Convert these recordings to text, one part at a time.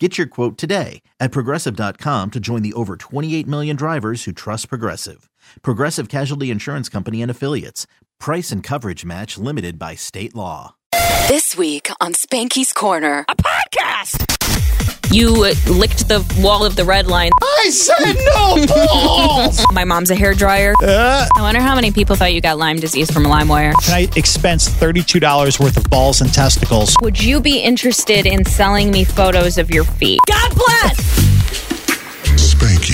Get your quote today at progressive.com to join the over 28 million drivers who trust Progressive. Progressive Casualty Insurance Company and Affiliates. Price and coverage match limited by state law. This week on Spanky's Corner. a podcast. You uh, licked the wall of the red line. I said no balls. My mom's a hair dryer. Uh, I wonder how many people thought you got Lyme disease from LimeWire. Can I expense $32 worth of balls and testicles? Would you be interested in selling me photos of your feet? God bless. Spankies.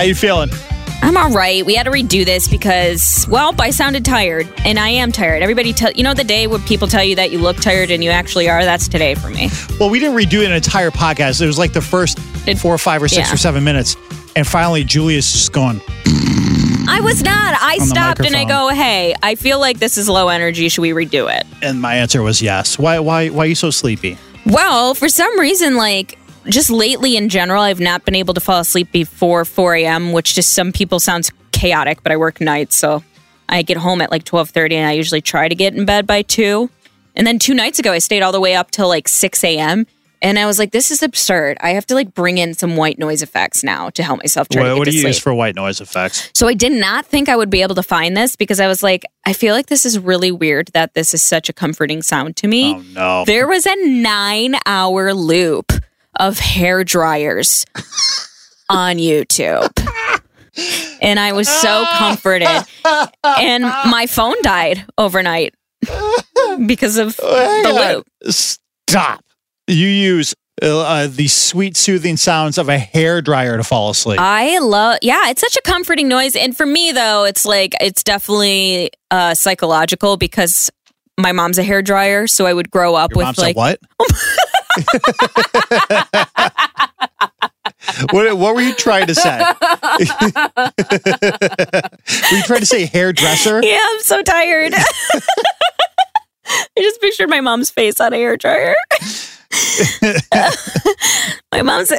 How you feeling? I'm all right. We had to redo this because, well, I sounded tired, and I am tired. Everybody tell you know the day when people tell you that you look tired and you actually are. That's today for me. Well, we didn't redo an entire podcast. It was like the first It- four or five or six yeah. or seven minutes. And finally, Julia's just going, I was not. I stopped and I go, hey, I feel like this is low energy. Should we redo it? and my answer was yes. Why, why, why are you so sleepy? Well, for some reason, like just lately in general, I've not been able to fall asleep before 4 a.m., which to some people sounds chaotic, but I work nights, so I get home at like 12:30, and I usually try to get in bed by two. And then two nights ago, I stayed all the way up till like 6 a.m. And I was like, "This is absurd. I have to like bring in some white noise effects now to help myself try to What, get what to do you sleep." use for white noise effects? So I did not think I would be able to find this because I was like, I feel like this is really weird that this is such a comforting sound to me. Oh, no. There was a nine hour loop of hair dryers on YouTube. And I was so comforted. And my phone died overnight because of the loop. Stop. You use uh, uh, the sweet, soothing sounds of a hair dryer to fall asleep. I love, yeah, it's such a comforting noise. And for me, though, it's like, it's definitely uh, psychological because my mom's a hair dryer. So I would grow up Your with like, what? what? What were you trying to say? were you trying to say hairdresser? yeah, I'm so tired. I just pictured my mom's face on a hair dryer. my mom's a,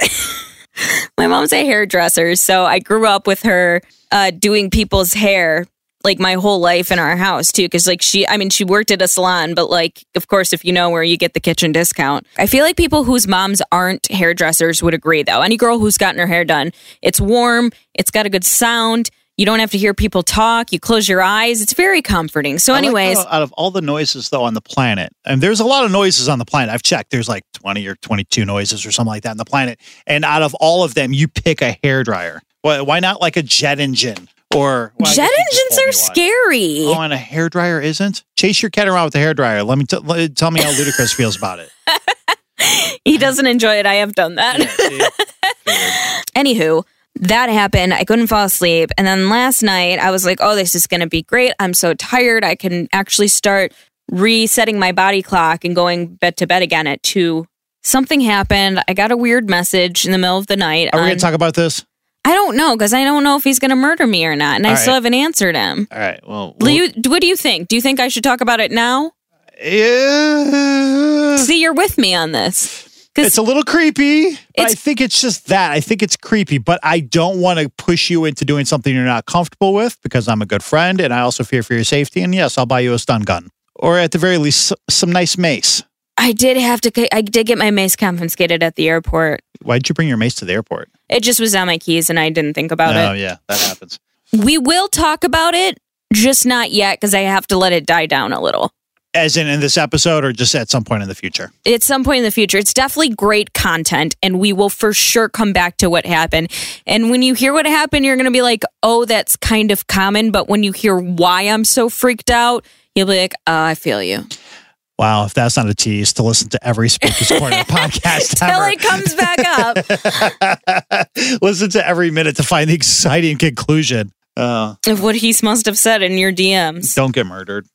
my mom's a hairdresser, so I grew up with her uh, doing people's hair like my whole life in our house too because like she i mean she worked at a salon but like of course if you know where you get the kitchen discount i feel like people whose moms aren't hairdressers would agree though any girl who's gotten her hair done it's warm it's got a good sound you don't have to hear people talk you close your eyes it's very comforting so I like anyways out of all the noises though on the planet, and there's a lot of noises on the planet. I've checked. There's like 20 or 22 noises or something like that on the planet, and out of all of them, you pick a hair dryer. Why not like a jet engine or well, jet guess you just engines are scary Oh, and a hair dryer isn't. Chase your cat around with a hair dryer. Let me t- let- tell me how Ludacris feels about it. he doesn't enjoy it i have done that Anywho, that happened. I couldn't fall asleep. And then last night, I was like, oh, this is going to be great. I'm so tired. I can actually start resetting my body clock and going bed to bed again at two. Something happened. I got a weird message in the middle of the night. Are we on- going to talk about this? I don't know because I don't know if he's going to murder me or not. And I All still haven't answered him. All right. Well, Do you, what do you think? Do you think I should talk about it now? yeah. See, you're with me on this. It's a little creepy, but I think it's just that. I think it's creepy, but I don't want to push you into doing something you're not comfortable with because I'm a good friend and I also fear for your safety. And yes, I'll buy you a stun gun or at the very least, some nice mace. I did have to, I did get my mace confiscated at the airport. Why'd you bring your mace to the airport? It just was on my keys and I didn't think about oh, it. Oh yeah, that happens. We will talk about it, just not yet because I have to let it die down a little. As in in this episode or just at some point in the future? At some point in the future, it's definitely great content, and we will for sure come back to what happened. And when you hear what happened, you're going to be like, oh, that's kind of common. But when you hear why I'm so freaked out, you'll be like, oh, I feel you. Wow, if that's not a tease to listen to every Spanky's Corner podcast Till ever. it comes back up listen to every minute to find the exciting conclusion. Uh, of what he must have said in your DMs. don't get murdered.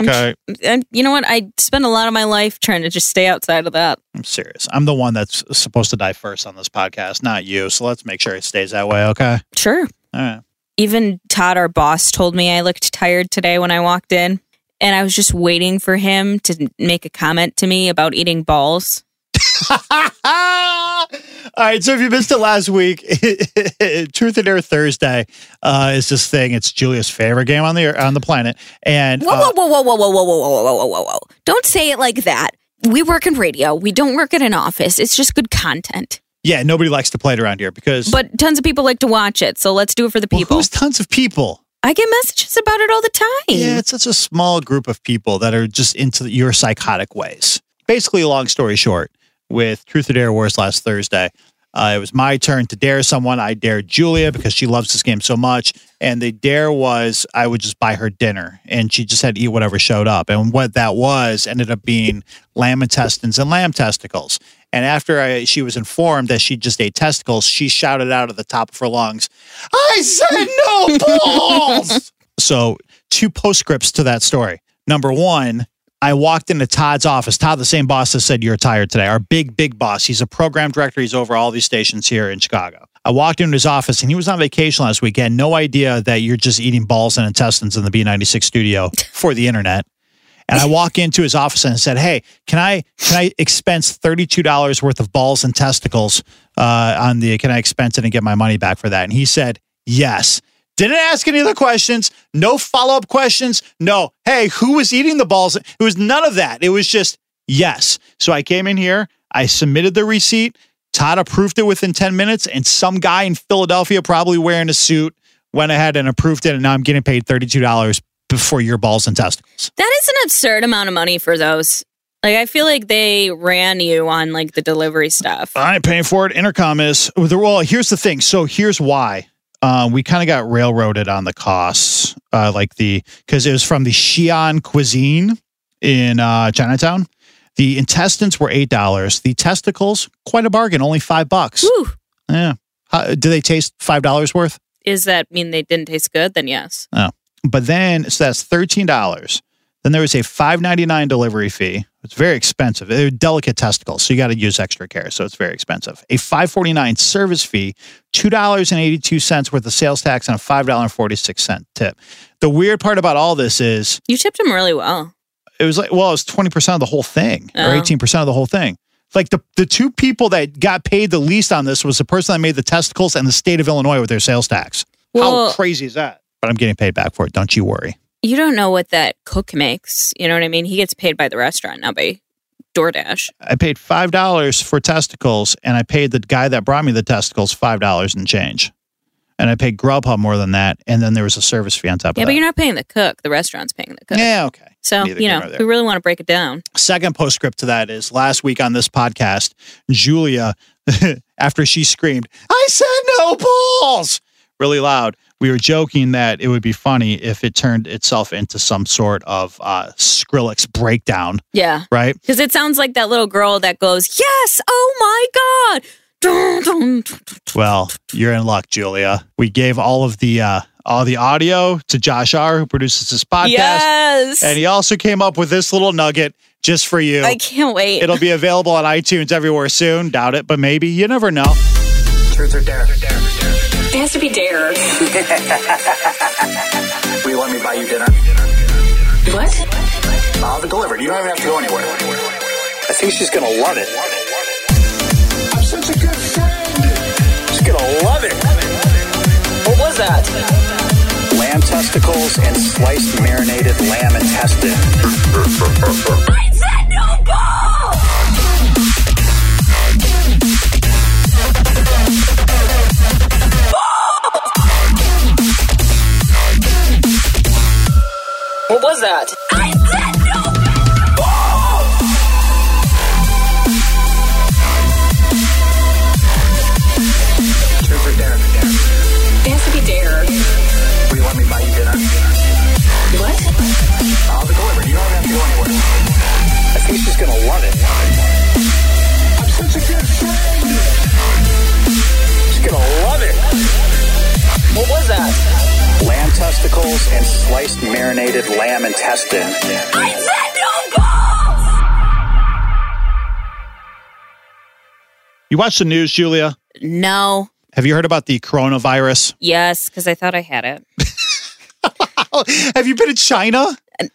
Okay. And you know what? I spend a lot of my life trying to just stay outside of that. I'm serious. I'm the one that's supposed to die first on this podcast, not you. So let's make sure it stays that way. Okay. Sure. All right. Even Todd, our boss, told me I looked tired today when I walked in. And I was just waiting for him to make a comment to me about eating balls. All right. So if you missed it last week, Truth and Dare Thursday uh, is this thing. It's Julia's favorite game on the on the planet. And Whoa, uh, whoa, whoa, whoa, whoa, whoa, whoa, whoa, whoa, whoa, whoa, whoa. Don't say it like that. We work in radio. We don't work at an office. It's just good content. yeah, nobody likes to play it around here because But tons of people like to watch it. So let's do it for the Well, people. who's tons of people? I get messages about it all the time. Yeah, it's such a small group of people that are just into your psychotic ways. Basically, long story short, with Truth or Dare Wars last Thursday, uh, it was my turn to dare someone. I dared Julia because she loves this game so much. And the dare was I would just buy her dinner and she just had to eat whatever showed up. And what that was ended up being lamb intestines and lamb testicles. And after I, she was informed that she just ate testicles, she shouted out of the top of her lungs, I said no balls. so, two postscripts to that story. Number one, I walked into Todd's office. Todd, the same boss that said you're tired today, our big, big boss. He's a program director. He's over all these stations here in Chicago. I walked into his office and he was on vacation last week. He no idea that you're just eating balls and intestines in the B96 studio for the internet. And I walk into his office and said, "Hey, can I can I expense thirty two dollars worth of balls and testicles uh, on the? Can I expense it and get my money back for that?" And he said, "Yes." Didn't ask any other questions. No follow up questions. No, hey, who was eating the balls? It was none of that. It was just yes. So I came in here. I submitted the receipt. Todd approved it within 10 minutes, and some guy in Philadelphia, probably wearing a suit, went ahead and approved it. And now I'm getting paid $32 before your balls and testicles. That is an absurd amount of money for those. Like I feel like they ran you on like the delivery stuff. I'm paying for it. Intercom is well. Here's the thing. So here's why uh, we kind of got railroaded on the costs, uh, like the because it was from the Xi'an cuisine in uh, Chinatown. The intestines were eight dollars. The testicles, quite a bargain, only five bucks. Whew. Yeah. How, do they taste five dollars worth? Is that mean they didn't taste good? Then yes. Oh, but then, so that's thirteen dollars. Then there was a five ninety nine delivery fee. It's very expensive. They're delicate testicles, so you got to use extra care. So it's very expensive. A five forty nine service fee, two dollars and eighty two cents worth of sales tax, and a five dollar and forty six cent tip. The weird part about all this is You tipped him really well. it was like well, it was twenty percent of the whole thing, or Oh. eighteen percent of the whole thing. Like the the two people that got paid the least on this was the person that made the testicles and the state of Illinois with their sales tax. Well- How crazy is that? But I'm getting paid back for it. Don't you worry. You don't know what that cook makes. You know what I mean? He gets paid by the restaurant, not by DoorDash. I paid five dollars for testicles, and I paid the guy that brought me the testicles five dollars and change. And I paid Grubhub more than that, and then there was a service fee on top Yeah, of that. Yeah, but you're not paying the cook. The restaurant's paying the cook. yeah, okay. So, Neither you know, we really want to break it down. Second postscript to that is last week on this podcast, Julia, after she screamed, "I said no balls!" really loud. We were joking that it would be funny if it turned itself into some sort of uh, Skrillex breakdown, Yeah. right? Because it sounds like that little girl that goes, Yes, oh my God. Well, you're in luck, Julia. We gave all of the uh, all the audio to Josh R, who produces this podcast, Yes. and he also came up with this little nugget just for you. I can't wait. It'll be available on iTunes everywhere soon. Doubt it, but maybe. You never know. Truth or dare? It has to be dare. Will you let me buy you dinner? What? I'll have it delivered. You don't even have to go anywhere. I think she's gonna love it. I'm such a good friend. She's gonna love it. What was that? Lamb testicles and sliced marinated lamb intestine. I said no love it. What was that? Lamb testicles and sliced marinated lamb intestine. I said no balls! You watch the news, Julia? No. Have you heard about the coronavirus? Yes, because I thought I had it. Have you been to China?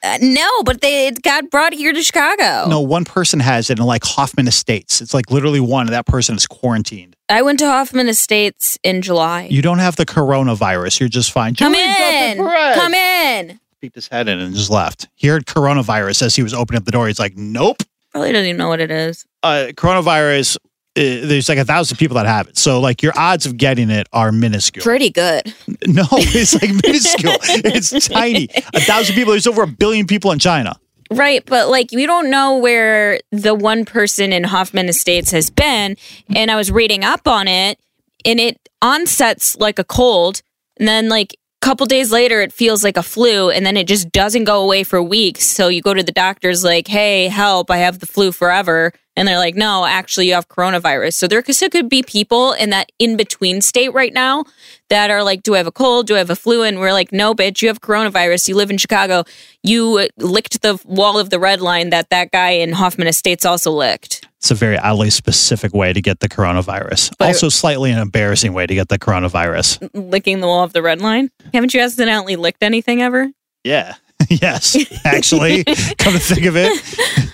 Uh, no, but they it got brought here to Chicago. No, one person has it in like Hoffman Estates. It's like literally one, and that person is quarantined. I went to Hoffman Estates in July. You don't have the coronavirus. You're just fine. Come in. Come in. Peeked his head in and just left. He heard coronavirus as he was opening up the door. He's like, nope. Probably doesn't even know what it is. Uh, coronavirus, uh, there's like a thousand people that have it. So, like, your odds of getting it are minuscule. Pretty good. No, it's like minuscule. it's tiny. A thousand people. There's over a billion people in China. Right, but like we don't know where the one person in Hoffman Estates has been, and I was reading up on it, and it onsets like a cold, and then like a couple days later it feels like a flu, and then it just doesn't go away for weeks. So you go to the doctor's like, "Hey, help! I have the flu forever," and they're like, "No, actually, you have coronavirus." So there still could be people in that in between state right now that are like, "Do I have a cold? Do I have a flu?" And we're like, "No, bitch, you have coronavirus. You live in Chicago. You licked the wall of the red line that that guy in Hoffman Estates also licked." It's a very oddly specific way to get the coronavirus. But- also, slightly an embarrassing way to get the coronavirus. Licking the wall of the red line. Haven't you accidentally licked anything ever? Yeah. yes. Actually, come to think of it.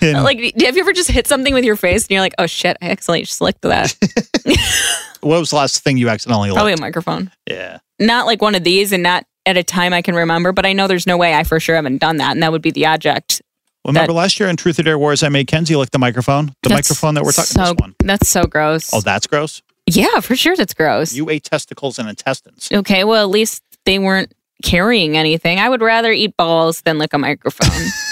And Like, have you ever just hit something with your face and you're like, "Oh shit, I accidentally just licked that." what was the last thing you accidentally Probably a licked? microphone. Yeah. Not like one of these, and not at a time I can remember. But I know there's no way I for sure haven't done that, and that would be the object. Well, remember That- last year in Truth or Dare Wars, I made Kenzie lick the microphone? The microphone that we're talking so, one. That's so gross. Oh, that's gross. yeah, for sure, that's gross. You ate testicles and intestines. Okay, well, at least they weren't carrying anything. I would rather eat balls than lick a microphone.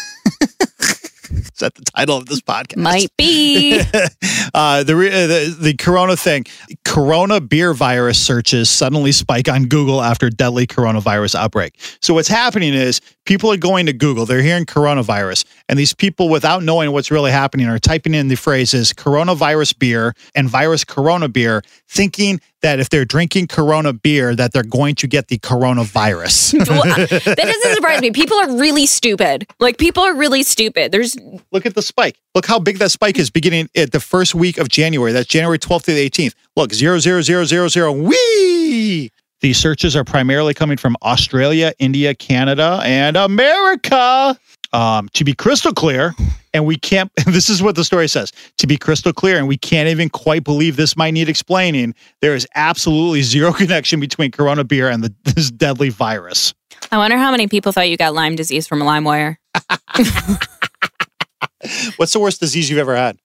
Is that the title of this podcast? Might be. uh, the, re- uh, the the Corona thing. Corona beer virus searches suddenly spike on Google after deadly coronavirus outbreak. So what's happening is people are going to Google. They're hearing coronavirus, and these people, without knowing what's really happening, are typing in the phrases "coronavirus beer" and "virus Corona beer," thinking that if they're drinking Corona beer, that they're going to get the coronavirus. Well, that doesn't surprise me. People are really stupid. Like people are really stupid. There's Look at the spike. Look how big that spike is beginning at the first week of January. That's January 12th to the 18th. Look, zero zero zero zero zero. Wee! These searches are primarily coming from Australia, India, Canada, and America. Um, to be crystal clear, and we can't, this is what the story says to be crystal clear, and we can't even quite believe this might need explaining. There is absolutely zero connection between Corona beer and the, this deadly virus. I wonder how many people thought you got Lyme disease from a LimeWire. What's the worst disease you've ever had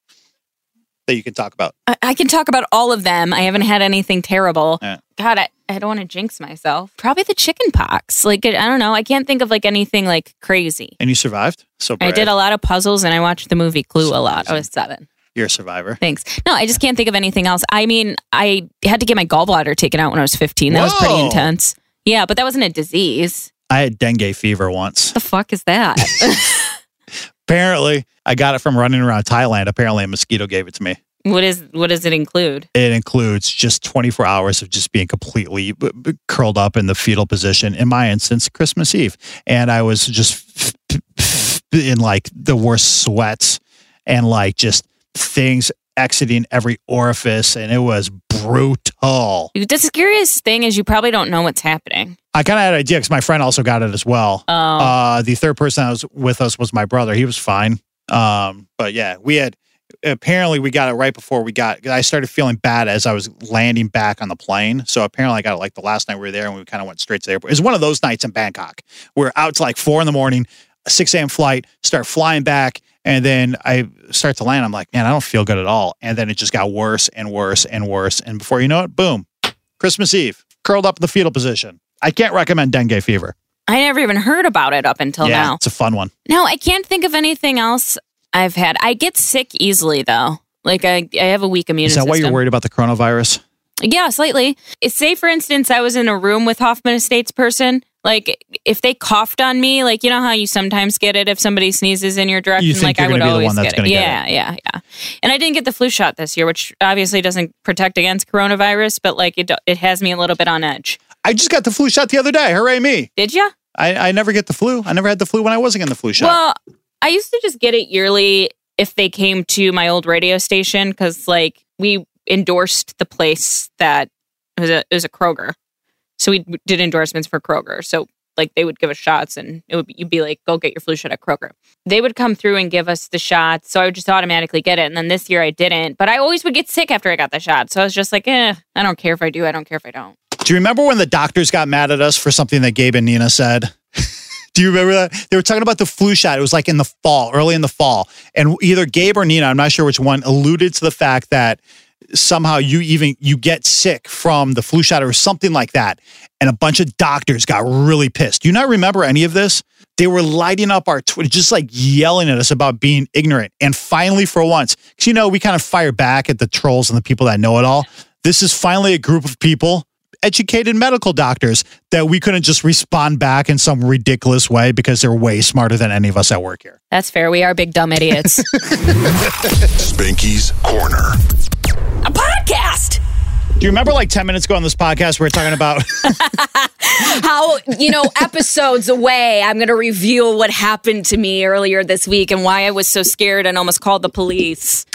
that you can talk about? I, I can talk about all of them. I haven't had anything terrible. Yeah. God, I, I don't want to jinx myself. Probably the chicken pox. Like, I don't know. I can't think of like anything like crazy. And you survived? So I did a lot of puzzles and I watched the movie Clue a lot. I was seven. You're a survivor. Thanks. No, I just can't think of anything else. I mean, I had to get my gallbladder taken out when I was 15. That was pretty intense. Yeah, but that wasn't a disease. I had dengue fever once. What the fuck is that? Apparently, I got it from running around Thailand. Apparently, a mosquito gave it to me. What is what does it include? It includes just 24 hours of just being completely b- b- curled up in the fetal position. In my instance, Christmas Eve. And I was just in like the worst sweats and like just things exiting every orifice. And it was brutal. The scariest thing is you probably don't know what's happening. I kind of had an idea because my friend also got it as well. Oh, Uh, the third person that was with us was my brother. He was fine. Um, but yeah, we had apparently we got it right before we got. I started feeling bad as I was landing back on the plane. So apparently I got it like the last night we were there, and we kind of went straight to the airport. It was one of those nights in Bangkok. We're out to like four in the morning, a six a.m. flight, start flying back. And then I start to land. I'm like, man, I don't feel good at all. And then it just got worse and worse and worse. And before you know it, boom, Christmas Eve, curled up in the fetal position. I can't recommend dengue fever. I never even heard about it up until yeah, now. it's a fun one. No, I can't think of anything else I've had. I get sick easily though. Like I, I have a weak immune Is that system. why you're worried about the coronavirus? Yeah, slightly. Say, for instance, I was in a room with Hoffman Estates person. Like if they coughed on me, like you know how you sometimes get it if somebody sneezes in your direction. You think like you're I would be the always one that's get it. get yeah, yeah, yeah. And I didn't get the flu shot this year, which obviously doesn't protect against coronavirus, but like it it has me a little bit on edge. I just got the flu shot the other day. Hooray me! Did you? I, I never get the flu. I never had the flu when I wasn't getting the flu shot. Well, I used to just get it yearly if they came to my old radio station because like we endorsed the place that it was a, it was a Kroger, so we did endorsements for Kroger. So like they would give us shots, and it would be, you'd be like, "Go get your flu shot at Kroger." They would come through and give us the shots, so I would just automatically get it. And then this year I didn't, but I always would get sick after I got the shot, so I was just like, "Eh, I don't care if I do. I don't care if I don't." Do you remember when the doctors got mad at us for something that Gabe and Nina said? Do you remember that? They were talking about the flu shot. It was like in the fall, early in the fall. And either Gabe or Nina, I'm not sure which one, alluded to the fact that somehow you even you get sick from the flu shot or something like that. And a bunch of doctors got really pissed. Do you not remember any of this? They were lighting up our Twitter, just like yelling at us about being ignorant. And finally, for once, because you know, we kind of fire back at the trolls and the people that know it all. This is finally a group of people educated medical doctors that we couldn't just respond back in some ridiculous way because they're way smarter than any of us at work here. That's fair. We are big dumb idiots. Spanky's Corner. A podcast. Do you remember like 10 minutes ago on this podcast, we were talking about how you know episodes away i'm going to reveal what happened to me earlier this week and why i was so scared and almost called the police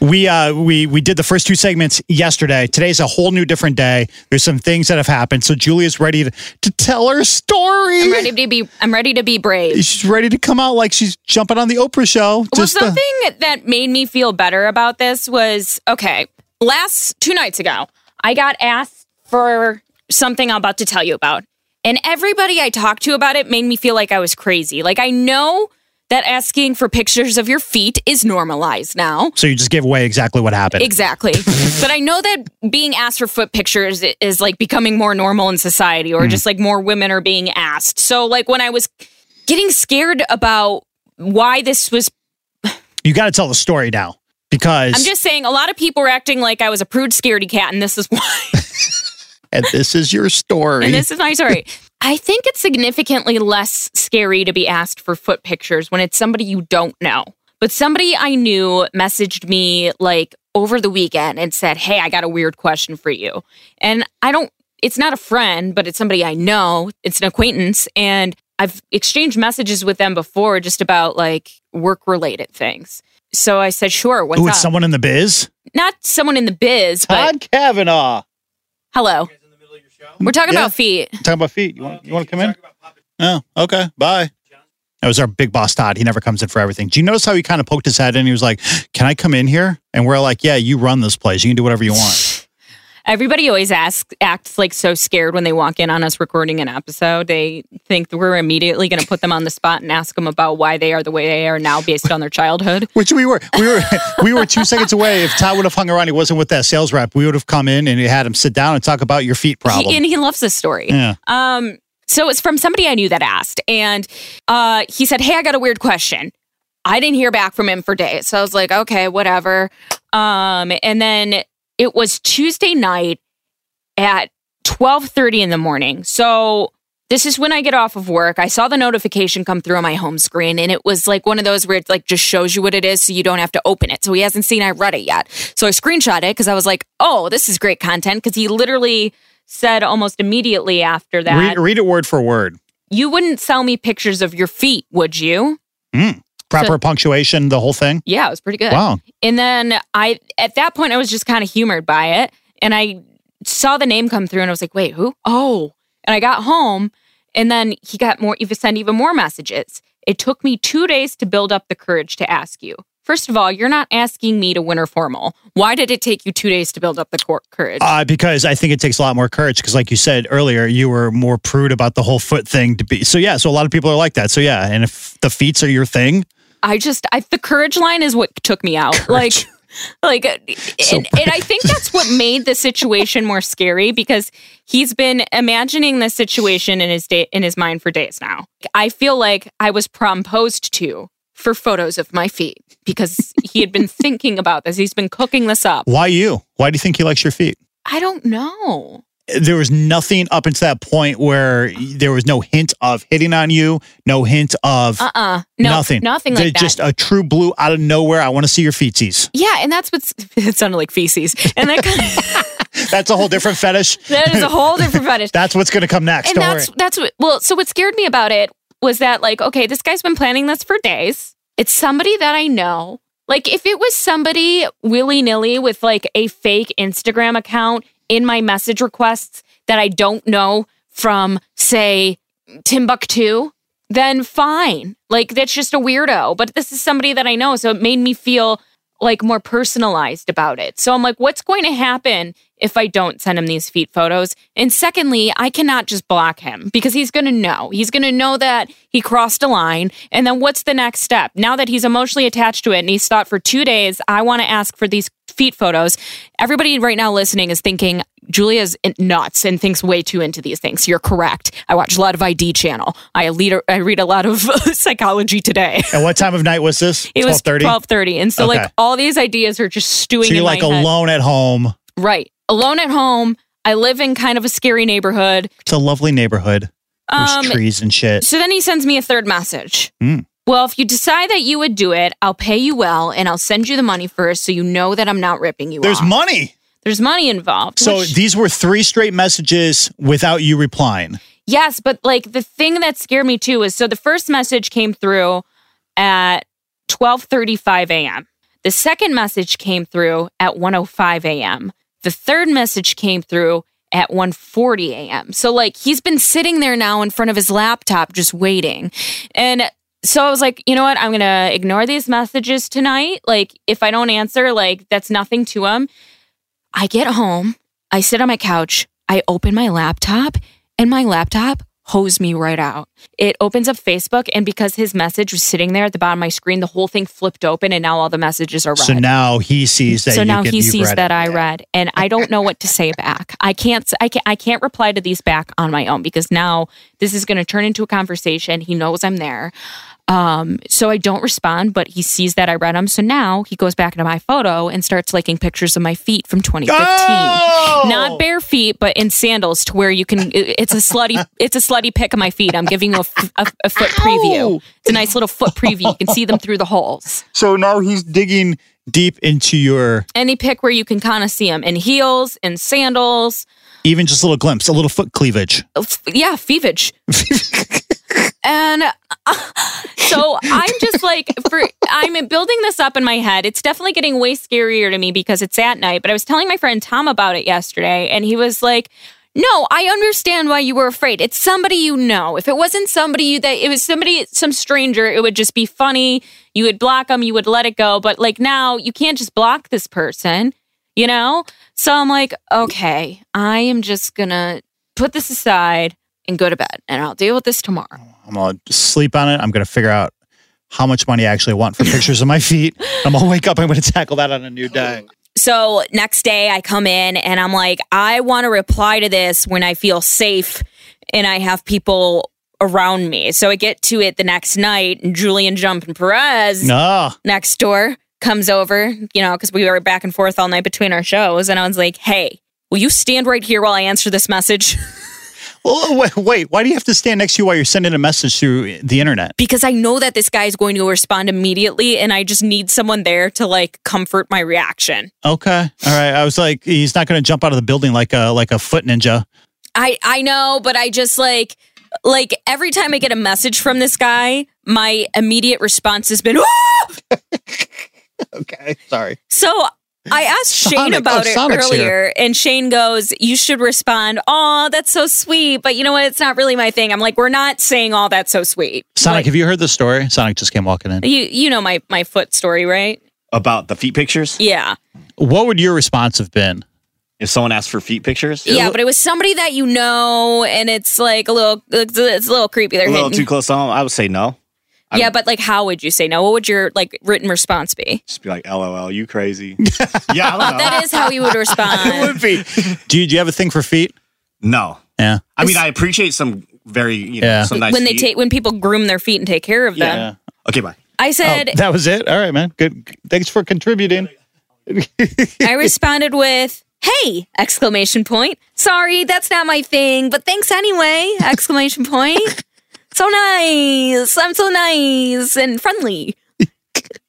we uh we we did the first two segments yesterday. Today's a whole new different day. There's some things that have happened. So Julia's ready to, to tell her story. i'm ready to be i'm ready to be brave She's ready to come out like she's jumping on the Oprah show. well something that made me feel better about this was okay last two nights ago i got asked for something i'm about to tell you about and everybody i talked to about it made me feel like i was crazy like i know that asking for pictures of your feet is normalized now so you just gave away exactly what happened. Exactly. but I know that being asked for foot pictures is like becoming more normal in society or mm. just like more women are being asked. So like when I was getting scared about why this was you got to tell the story now because I'm just saying a lot of people were acting like I was a prude scaredy cat and this is why and this is your story. and this is my story. I think it's significantly less scary to be asked for foot pictures when it's somebody you don't know. But somebody I knew messaged me like over the weekend and said, Hey, I got a weird question for you. And I don't, it's not a friend, but it's somebody I know. It's an acquaintance. And I've exchanged messages with them before just about like work related things. So I said, Sure, what's Ooh, up? someone in the biz. not someone in the biz, but Todd Cavanah. hello. We're talking Yeah. about feet. Talking about feet. You want you want to come in? Oh, okay. Bye. That was our big boss Todd. He never comes in for everything. Do you notice how he kind of poked his head in? He was like, "Can I come in here?" And we're like, "Yeah, you run this place. You can do whatever you want." Everybody always asks, acts like so scared when they walk in on us recording an episode. They think we're immediately going to put them on the spot and ask them about why they are the way they are now based on their childhood. Which we were, we were, we were two seconds away. If Todd would have hung around, he wasn't with that sales rep. We would have come in and had him sit down and talk about your feet problem. He, and he loves this story. yeah. Um, so it's from somebody I knew that asked, and uh, he said, "Hey, I got a weird question." I didn't hear back from him for days, so I was like, "Okay, whatever." Um, and then it was Tuesday night at twelve thirty in the morning. So this is when I get off of work. I saw the notification come through on my home screen, and it was like one of those where it like just shows you what it is, so you don't have to open it. So he hasn't seen I read it yet. So I screenshot it because I was like, "Oh, this is great content." Because he literally said almost immediately after that, Read, read it word for word. you wouldn't sell me pictures of your feet, would you? Mm. Proper So- punctuation, the whole thing. Yeah, it was pretty good. Wow. And then I, at that point, I was just kind of humored by it. And I saw the name come through and I was like, wait, who? Oh. And I got home and then he got more, even sent even more messages. It took me two days to build up the courage to ask you. First of all, you're not asking me to winter formal. Why did it take you two days to build up the cor- courage? Uh, because I think it takes a lot more courage. Because, like you said earlier, you were more prude about the whole foot thing to be. So, yeah, so a lot of people are like that. So, yeah, and if the feets are your thing, I just I the courage line is what took me out. Courage. Like like So- and, and I think that's what made the situation more scary because he's been imagining this situation in his day in his mind for days now. I feel like I was proposed to for photos of my feet because he had been thinking about this. He's been cooking this up. why you? Why do you think he likes your feet? I don't know. There was nothing up until that point where there was no hint of hitting on you, no hint of Uh uh No, nothing. Nothing like that. Just a true blue out of nowhere. I want to see your feces. yeah, and that's what's it sounded like feces. And that kind of, That's a whole different fetish. that is a whole different fetish. That's what's going to come next. and Don't that's worry. that's what well so what scared me about it was that like okay this guy's been planning this for days it's somebody that i know like if it was somebody willy-nilly with like a fake instagram account in my message requests that i don't know from say timbuktu then fine like that's just a weirdo but this is somebody that i know so it made me feel like more personalized about it. So I'm like, what's going to happen if I don't send him these feet photos? And secondly, I cannot just block him because he's going to know. He's going to know that he crossed a line. And then what's the next step? Now that he's emotionally attached to it and he's thought for two days, I want to ask for these feet photos. Everybody right now listening is thinking, Julia's nuts and thinks way too into these things. You're correct. I watch a lot of ID channel. I lead, I read a lot of psychology today. And what time of night was this? It was 12:30? twelve thirty, and so Okay. like all these ideas are just stewing So you're in like my head. alone at home. right? Alone at home. I live in kind of a scary neighborhood. It's a lovely neighborhood. There's Um, trees and shit. So then he sends me a third message. Hmm. Well, if you decide that you would do it, I'll pay you well, and I'll send you the money first, so you know that I'm not ripping you There's off. money. There's money involved. So which- these were three straight messages without you replying. Yes, but like the thing that scared me too is so the first message came through at 12:35 a.m. The second message came through at 1:05 a.m. The third message came through at 1:40 a.m. So like he's been sitting there now in front of his laptop just waiting. And so I was like, you know what? I'm going to ignore these messages tonight. Like if I don't answer, like that's nothing to him. I get home, I sit on my couch, I open my laptop, and my laptop hose me right out. It opens up Facebook, and because his message was sitting there at the bottom of my screen, the whole thing flipped open, and now all the messages are red. So now he sees that. So now get- he sees that it. I read, and I don't know what to say back. I can't. I can't. I can't reply to these back on my own because now this is going to turn into a conversation. He knows I'm there. Um, so I don't respond, but he sees that I read them. So now he goes back into my photo and starts liking pictures of my feet from 2015. Oh! Not bare feet, but in sandals to where you can. It's a slutty. It's a slutty pic of my feet. I'm giving you a foot preview. It's a nice little foot preview. You can see them through the holes. So now he's digging deep into your, Any pic where you can kind of see them in heels, in sandals. even just a little glimpse, a little foot cleavage. yeah, feevage. and so I'm just like, for I'm building this up in my head. It's definitely getting way scarier to me because it's at night. But I was telling my friend Tom about it yesterday, and he was like. No, I understand why you were afraid. It's somebody you know. If it wasn't somebody you that it was somebody some stranger, it would just be funny. You would block them, you would let it go. But like now, you can't just block this person, you know? So I'm like, okay, I am just gonna put this aside and go to bed and I'll deal with this tomorrow. I'm gonna sleep on it. I'm gonna figure out how much money I actually want for pictures of my feet. I'm gonna wake up. I'm gonna tackle that on a new day. So next day I come in and I'm like, I want to reply to this when I feel safe and I have people around me. So I get to it the next night and Julian Jumpin' Perez No, next door comes over, you know, because we were back and forth all night between our shows. And I was like, hey, will you stand right here while I answer this message? well, wait, wait. Why do you have to stand next to you while you're sending a message through the internet? because I know that this guy is going to respond immediately and I just need someone there to like comfort my reaction. Okay, all right. I was like, he's not gonna jump out of the building like a like a foot ninja. I I know, but I just like like every time I get a message from this guy, my immediate response has been! Okay, sorry. so I asked Shane Sonic. Oh, about Oh, it Sonic's earlier, and Shane goes, "You should respond. Oh, that's so sweet, but you know what? It's not really my thing." I'm like, "We're not saying all that's so sweet." Sonic, Like, have you heard the story? Sonic just came walking in. you you know my my foot story, right? About the feet pictures? Yeah. What would your response have been? If someone asked for feet pictures? Yeah, but it was somebody that you know, and it's like a little, it's it's a little creepy. They're a little hitting. too close to home, I would say no. Yeah, but like, how would you say no? What would your like written response be? Just be like, LOL, you crazy. yeah, I don't know. That is how you would respond. be. Do you, do you have a thing for feet? No. Yeah. I mean, I appreciate some very, you know, Yeah. some nice when they feet. take when people groom their feet and take care of them. Yeah. Okay, bye. I Oh, said that was it. All right, man. Good. Thanks for contributing. I responded with, hey! Exclamation point. Sorry, that's not my thing, but thanks anyway! Exclamation point. So nice. I'm so nice and friendly.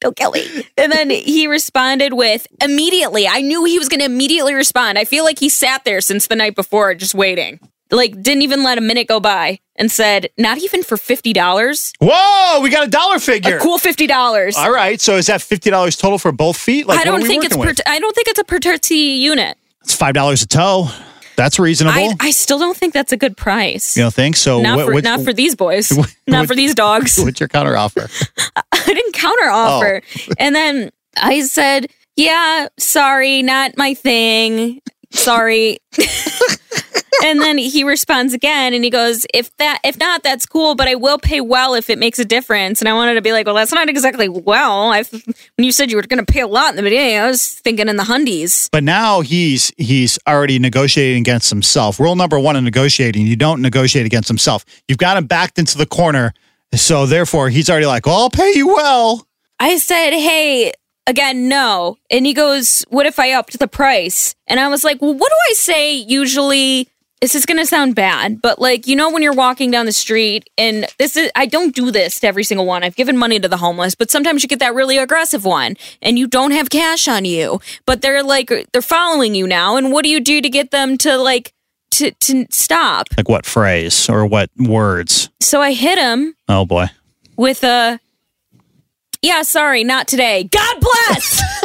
Don't kill me. And then he responded with immediately. I knew he was going to immediately respond. I feel like he sat there since the night before, just waiting. Like, didn't even let a minute go by and said, not even for $50. Whoa, we got a dollar figure. A cool $50. All right, so is that fifty dollars total for both feet? Like, I don't think it's per? I don't think it's a per unit. It's five dollars a toe. That's reasonable. I, I still don't think that's a good price. you don't think so? not what- for what- not for these boys. what- not for these dogs. What's your counter offer? I didn't counter offer. Oh. and then I said, "Yeah, sorry, not my thing. Sorry." And then he responds again and he goes, "If that if not that's cool, but I will pay well if it makes a difference." And I wanted to be like, "Well, that's not exactly well. I when you said you were going to pay a lot in the beginning, I was thinking in the hundies." But now he's he's already negotiating against himself. Rule number one in negotiating: you don't negotiate against himself. You've got him backed into the corner, so therefore he's already like, "Well, I'll pay you well." I said, "Hey, again, no." And he goes, "What if I upped the price?" And I was like, "Well, what do I say usually?" This is going to sound bad, but like, you know when you're walking down the street and this is I don't do this to every single one. I've given money to the homeless, but sometimes you get that really aggressive one and you don't have cash on you, but they're like they're following you now and what do you do to get them to like to to stop? Like what phrase or what words? So I hit him Oh boy. with a yeah sorry not today god bless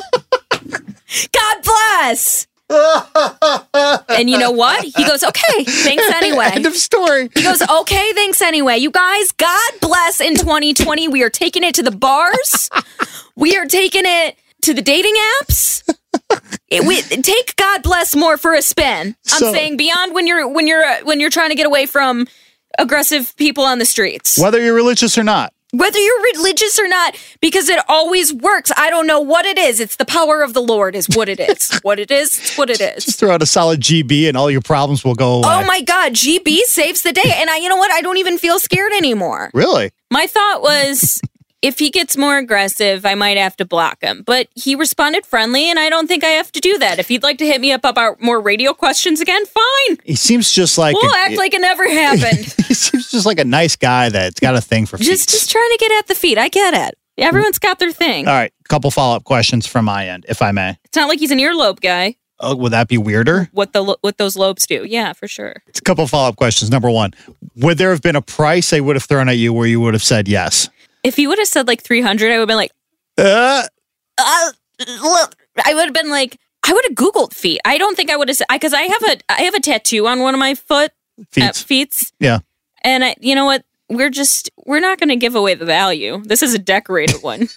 god bless and you know what? He goes okay thanks anyway End of story. he goes okay thanks anyway. You guys god bless in 2020 we are taking it to the bars. We are taking it to the dating apps. It, we, take god bless more for a spin. I'm So- saying beyond when you're when you're uh, when you're trying to get away from aggressive people on the streets. Whether you're religious or not. Whether you're religious or not, because it always works. I don't know what it is. It's the power of the Lord, is what it is. what it is, it's what it is. Just throw out a solid GB and all your problems will go away. Oh my God, GB saves the day. And I, you know what? I don't even feel scared anymore. Really? My thought was if he gets more aggressive, I might have to block him. But he responded friendly, and I don't think I have to do that. If he'd like to hit me up about more radio questions again, fine. He seems just like We'll a- act like it never happened. he seems just like a nice guy that's got a thing for feet. just, just trying to get at the feet. I get it. Everyone's got their thing. All right, couple follow up questions from my end, if I may. It's not like he's an earlobe guy. Oh, would that be weirder? what the what those lobes do. Yeah, for sure. It's a couple follow up questions. Number one, would there have been a price they would have thrown at you where you would have said yes? If he would have said like 300, I would have been like, Uh, uh, look, I would have been like, I would have Googled feet. I don't think I would have said, because I have a, I have a tattoo on one of my foot, feet. uh, feet. yeah. And I, you know what? We're just, we're not going to give away the value. This is a decorated one.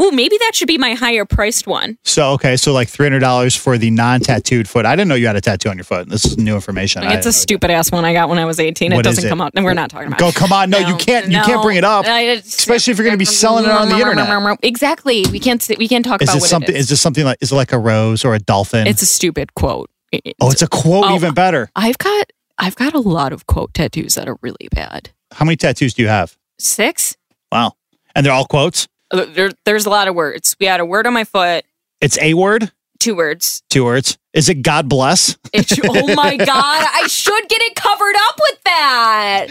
Ooh, maybe that should be my higher priced one. So, okay, so like $300 for the non tattooed foot. I didn't know you had a tattoo on your foot. This is new information. I it's a stupid ass one I got when I was 18. What it doesn't it? come out. And we're not talking about Go, come on. No, you can't. You can't bring it up. I- Especially if you're going to be selling it on the internet. Exactly. We can't, we can't talk Is about what something? it is. Is this something like? Is it like a rose or a dolphin? It's a stupid quote. oh, it's a quote. Oh. even better. I've got I've got a lot of quote tattoos that are really bad. How many tattoos do you have? Six. Wow, and they're all quotes. There, there's a lot of words. We had a word on my foot, It's a word, two words. two words. Is it God bless? It oh my god! I should get it covered up with that.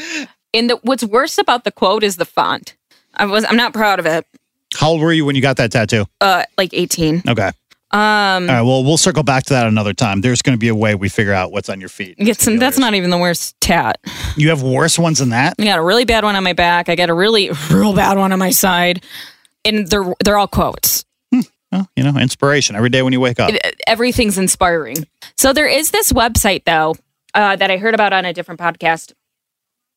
And the, what's worse about the quote is the font. I was I'm not proud of it. How old were you when you got that tattoo? Uh, like 18. Okay. Um, All right. Well, we'll circle back to that another time. There's going to be a way we figure out what's on your feet. it's, that's not even the worst tat. You have worse ones than that. I got a really bad one on my back. I got a really real bad one on my side, and they're they're all quotes. Well, you know, inspiration every day when you wake up. everything's inspiring. So there is this website though uh, that I heard about on a different podcast.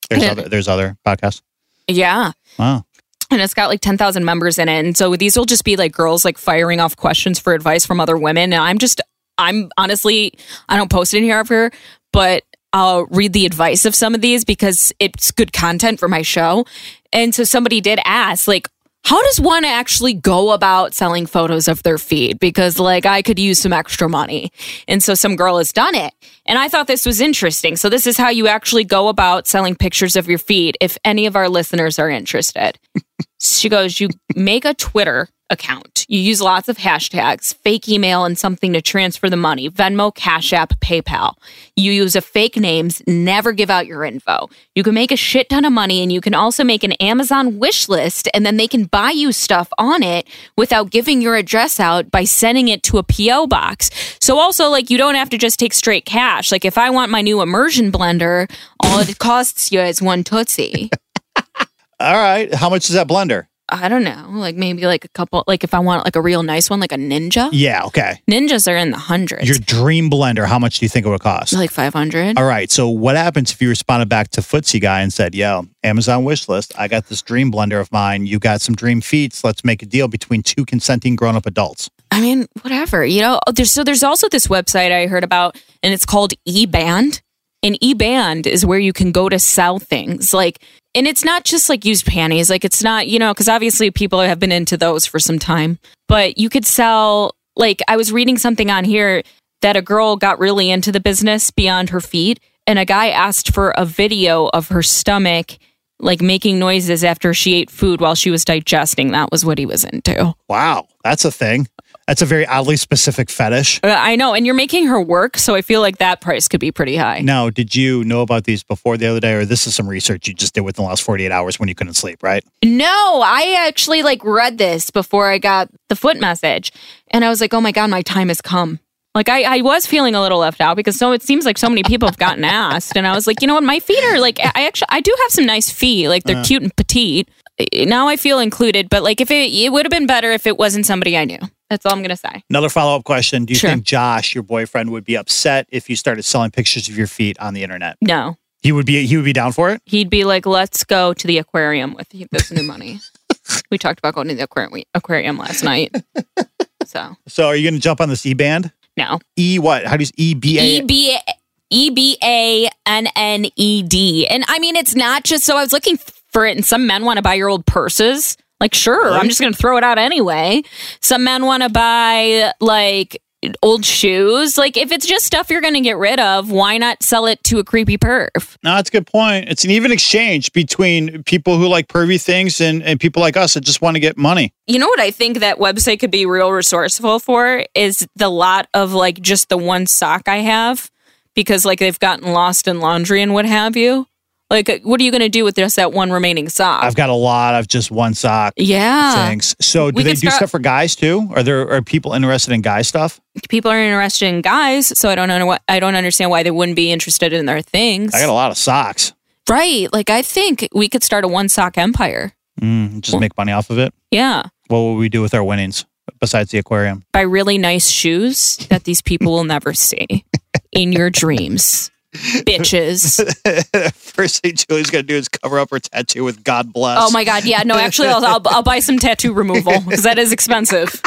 There's other. There's other podcasts. Yeah. Wow. And it's got like 10,000 members in it. And so these will just be like girls like firing off questions for advice from other women. And I'm just, I'm honestly, I don't post it in here ever, but I'll read the advice of some of these because it's good content for my show. And so somebody did ask, like, how does one actually go about selling photos of their feed? Because like I could use some extra money. And so some girl has done it. And I thought this was interesting. So this is how you actually go about selling pictures of your feed if any of our listeners are interested. she goes, you make a Twitter account. You use lots of hashtags, fake email, and something to transfer the money Venmo, Cash App, PayPal. You use a fake names, never give out your info. You can make a shit ton of money, and you can also make an Amazon wish list, and then they can buy you stuff on it without giving your address out by sending it to a P.O. box. So, also, like, you don't have to just take straight cash. Like, if I want my new immersion blender, all it costs you is one Tootsie. All right. How much is that blender? I don't know, like maybe like a couple, like if I want like a real nice one, like a Ninja. Yeah. Okay. Ninjas are in the hundreds. Your dream blender. How much do you think it would cost? like 500. All right. So what happens if you responded back to Footsie Guy and said, "Yo, Amazon wish list. I got this dream blender of mine. You got some dream feats. Let's make a deal between two consenting grown-up adults." I mean, whatever. You know, Oh, there's so there's also this website I heard about, and it's called eBand. And eBand is where you can go to sell things like, and it's not just like used panties. Like it's not, you know, because obviously people have been into those for some time. But you could sell. Like I was reading something on here that a girl got really into the business beyond her feet, and a guy asked for a video of her stomach. Like making noises after she ate food while she was digesting. That was what he was into. Wow, that's a thing. That's a very oddly specific fetish. Uh, I know, and you're making her work, so I feel like that price could be pretty high. Now, did you know about these before the other day, or this is some research you just did within the last 48 hours when you couldn't sleep, right? No, I actually like read this before I got the foot message, and I was like, "Oh my god, my time has come." Like I, I was feeling a little left out because so it seems like so many people have gotten asked, and I was like, you know what, my feet are like I actually I do have some nice feet, like they're cute and petite. Now I feel included, but like if it it would have been better if it wasn't somebody I knew. That's all I'm gonna say. Another follow up question Do you Sure. think Josh, your boyfriend, would be upset if you started selling pictures of your feet on the internet? No, He would be he would be down for it? he'd be like, "Let's go to the aquarium with this new money." we talked about going to the aquarium aquarium last night, so So are you gonna jump on this E band? no. E what? How do you E B E A? B E B A N N E D. And I mean, it's not just so I was looking for it, and some men want to buy your old purses. Like, sure, I'm just going to throw it out anyway. Some men want to buy like old shoes. Like, if it's just stuff you're going to get rid of, why not sell it to a creepy perv? No, that's a good point. It's an even exchange between people who like pervy things and, and people like us that just want to get money. You know what I think that website could be real resourceful for is the lot of like just the one sock I have because like they've gotten lost in laundry and what have you. Like, what are you going to do with just that one remaining sock? I've got a lot of just one sock yeah. things. So do We they do start- stuff for guys too? Are there are people interested in guy stuff? People are interested in guys, so I don't know what I don't understand why they wouldn't be interested in their things. I got a lot of socks. right. Like I think we could start a one sock empire. Mm, just make money off of it. Yeah. What will we do with our winnings besides the aquarium? Buy really nice shoes that these people will never see in your dreams. Bitches. First thing Julie's gonna do is cover up her tattoo with "God bless." Oh my god, yeah, no, actually I'll I'll, I'll buy some tattoo removal because that is expensive.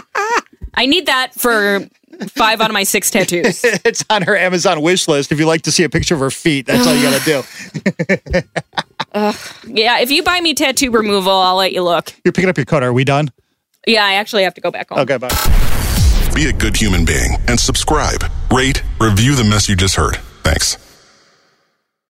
I need that for five out of my six tattoos. it's on her Amazon wish list. If you like to see a picture of her feet, that's all you gotta do. Yeah, if you buy me tattoo removal, I'll let you look. You're picking up your coat. Are we done? Yeah, I actually have to go back home. Okay, bye. Be a good human being and subscribe, rate, review the mess you just heard. Thanks.